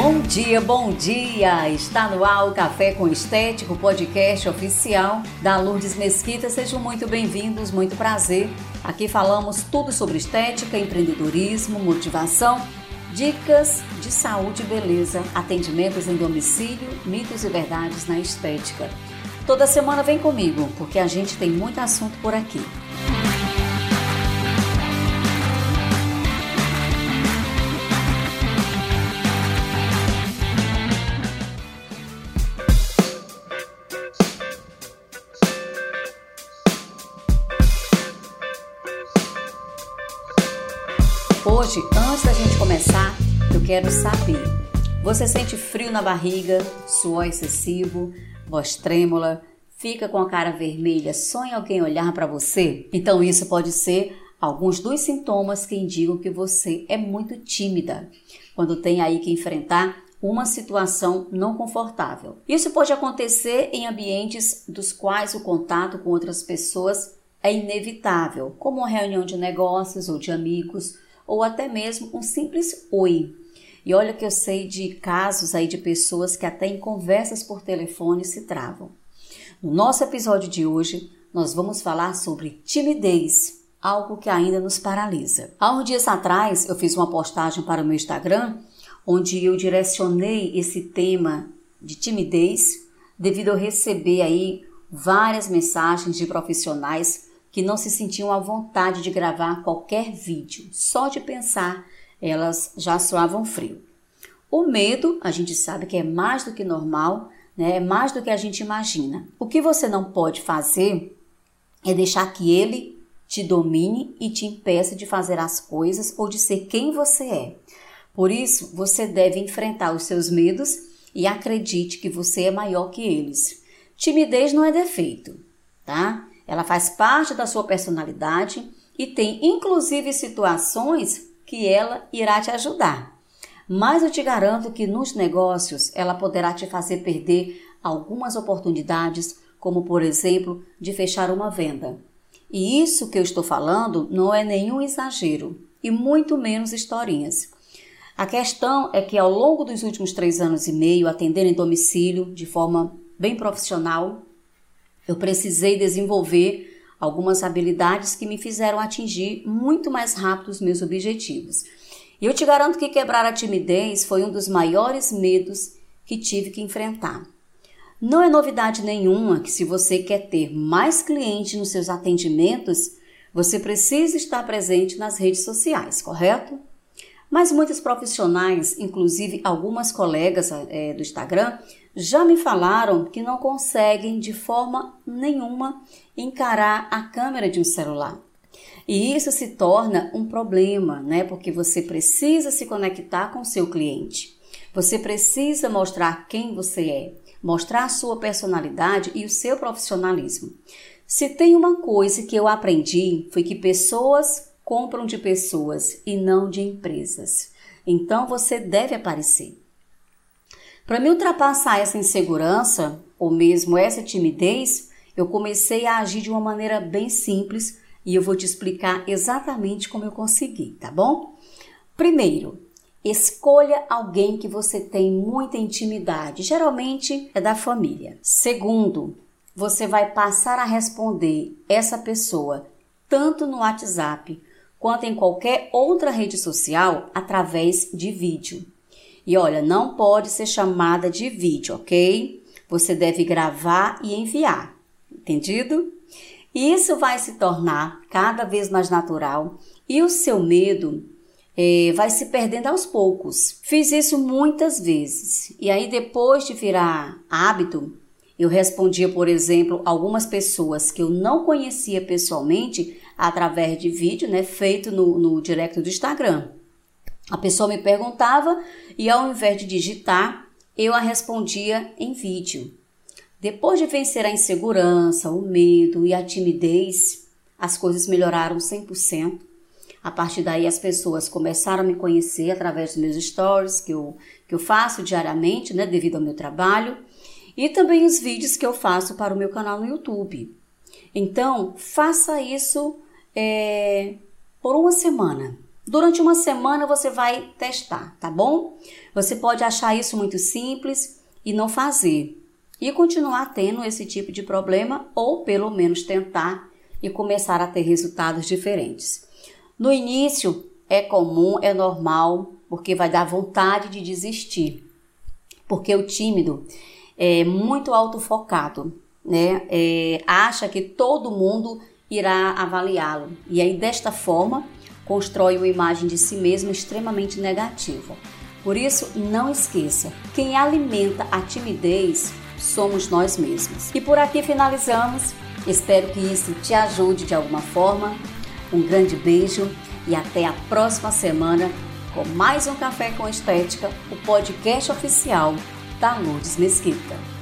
Bom dia, bom dia! Está no ar o Café com Estético, podcast oficial da Lourdes Mesquita. Sejam muito bem-vindos, muito prazer. Aqui falamos tudo sobre estética, empreendedorismo, motivação, dicas de saúde e beleza, atendimentos em domicílio, mitos e verdades na estética. Toda semana vem comigo, porque a gente tem muito assunto por aqui. Hoje, antes da gente começar, eu quero saber: você sente frio na barriga, suor excessivo, voz trêmula, fica com a cara vermelha em alguém olhar para você? Então, isso pode ser alguns dos sintomas que indicam que você é muito tímida quando tem aí que enfrentar uma situação não confortável. Isso pode acontecer em ambientes dos quais o contato com outras pessoas é inevitável, como uma reunião de negócios ou de amigos ou até mesmo um simples oi. E olha que eu sei de casos aí de pessoas que até em conversas por telefone se travam. No nosso episódio de hoje, nós vamos falar sobre timidez, algo que ainda nos paralisa. Há uns dias atrás, eu fiz uma postagem para o meu Instagram, onde eu direcionei esse tema de timidez, devido a receber aí várias mensagens de profissionais que não se sentiam à vontade de gravar qualquer vídeo. Só de pensar, elas já suavam frio. O medo, a gente sabe que é mais do que normal, né? é mais do que a gente imagina. O que você não pode fazer é deixar que ele te domine e te impeça de fazer as coisas ou de ser quem você é. Por isso, você deve enfrentar os seus medos e acredite que você é maior que eles. Timidez não é defeito, tá? Ela faz parte da sua personalidade e tem inclusive situações que ela irá te ajudar. Mas eu te garanto que nos negócios ela poderá te fazer perder algumas oportunidades, como por exemplo, de fechar uma venda. E isso que eu estou falando não é nenhum exagero e muito menos historinhas. A questão é que ao longo dos últimos três anos e meio, atendendo em domicílio de forma bem profissional, eu precisei desenvolver algumas habilidades que me fizeram atingir muito mais rápido os meus objetivos. E eu te garanto que quebrar a timidez foi um dos maiores medos que tive que enfrentar. Não é novidade nenhuma que, se você quer ter mais clientes nos seus atendimentos, você precisa estar presente nas redes sociais, correto? Mas muitos profissionais, inclusive algumas colegas é, do Instagram, já me falaram que não conseguem de forma nenhuma encarar a câmera de um celular. E isso se torna um problema, né? Porque você precisa se conectar com seu cliente. Você precisa mostrar quem você é, mostrar a sua personalidade e o seu profissionalismo. Se tem uma coisa que eu aprendi foi que pessoas compram de pessoas e não de empresas. Então você deve aparecer. Para me ultrapassar essa insegurança, ou mesmo essa timidez, eu comecei a agir de uma maneira bem simples e eu vou te explicar exatamente como eu consegui, tá bom? Primeiro, escolha alguém que você tem muita intimidade, geralmente é da família. Segundo, você vai passar a responder essa pessoa tanto no WhatsApp quanto em qualquer outra rede social através de vídeo. E olha, não pode ser chamada de vídeo, ok? Você deve gravar e enviar. Entendido? Isso vai se tornar cada vez mais natural e o seu medo é, vai se perdendo aos poucos. Fiz isso muitas vezes e aí, depois de virar hábito, eu respondia, por exemplo, algumas pessoas que eu não conhecia pessoalmente através de vídeo, né, feito no, no direct do Instagram. A pessoa me perguntava e ao invés de digitar, eu a respondia em vídeo. Depois de vencer a insegurança, o medo e a timidez, as coisas melhoraram 100%. A partir daí, as pessoas começaram a me conhecer através dos meus stories que eu, que eu faço diariamente, né, devido ao meu trabalho, e também os vídeos que eu faço para o meu canal no YouTube. Então, faça isso é, por uma semana Durante uma semana você vai testar, tá bom? Você pode achar isso muito simples e não fazer e continuar tendo esse tipo de problema ou pelo menos tentar e começar a ter resultados diferentes. No início é comum, é normal, porque vai dar vontade de desistir. Porque o tímido é muito autofocado, né? É, acha que todo mundo irá avaliá-lo. E aí, desta forma, constrói uma imagem de si mesmo extremamente negativa. Por isso, não esqueça: quem alimenta a timidez somos nós mesmos. E por aqui finalizamos. Espero que isso te ajude de alguma forma. Um grande beijo e até a próxima semana com mais um Café com Estética, o podcast oficial da Lourdes Mesquita.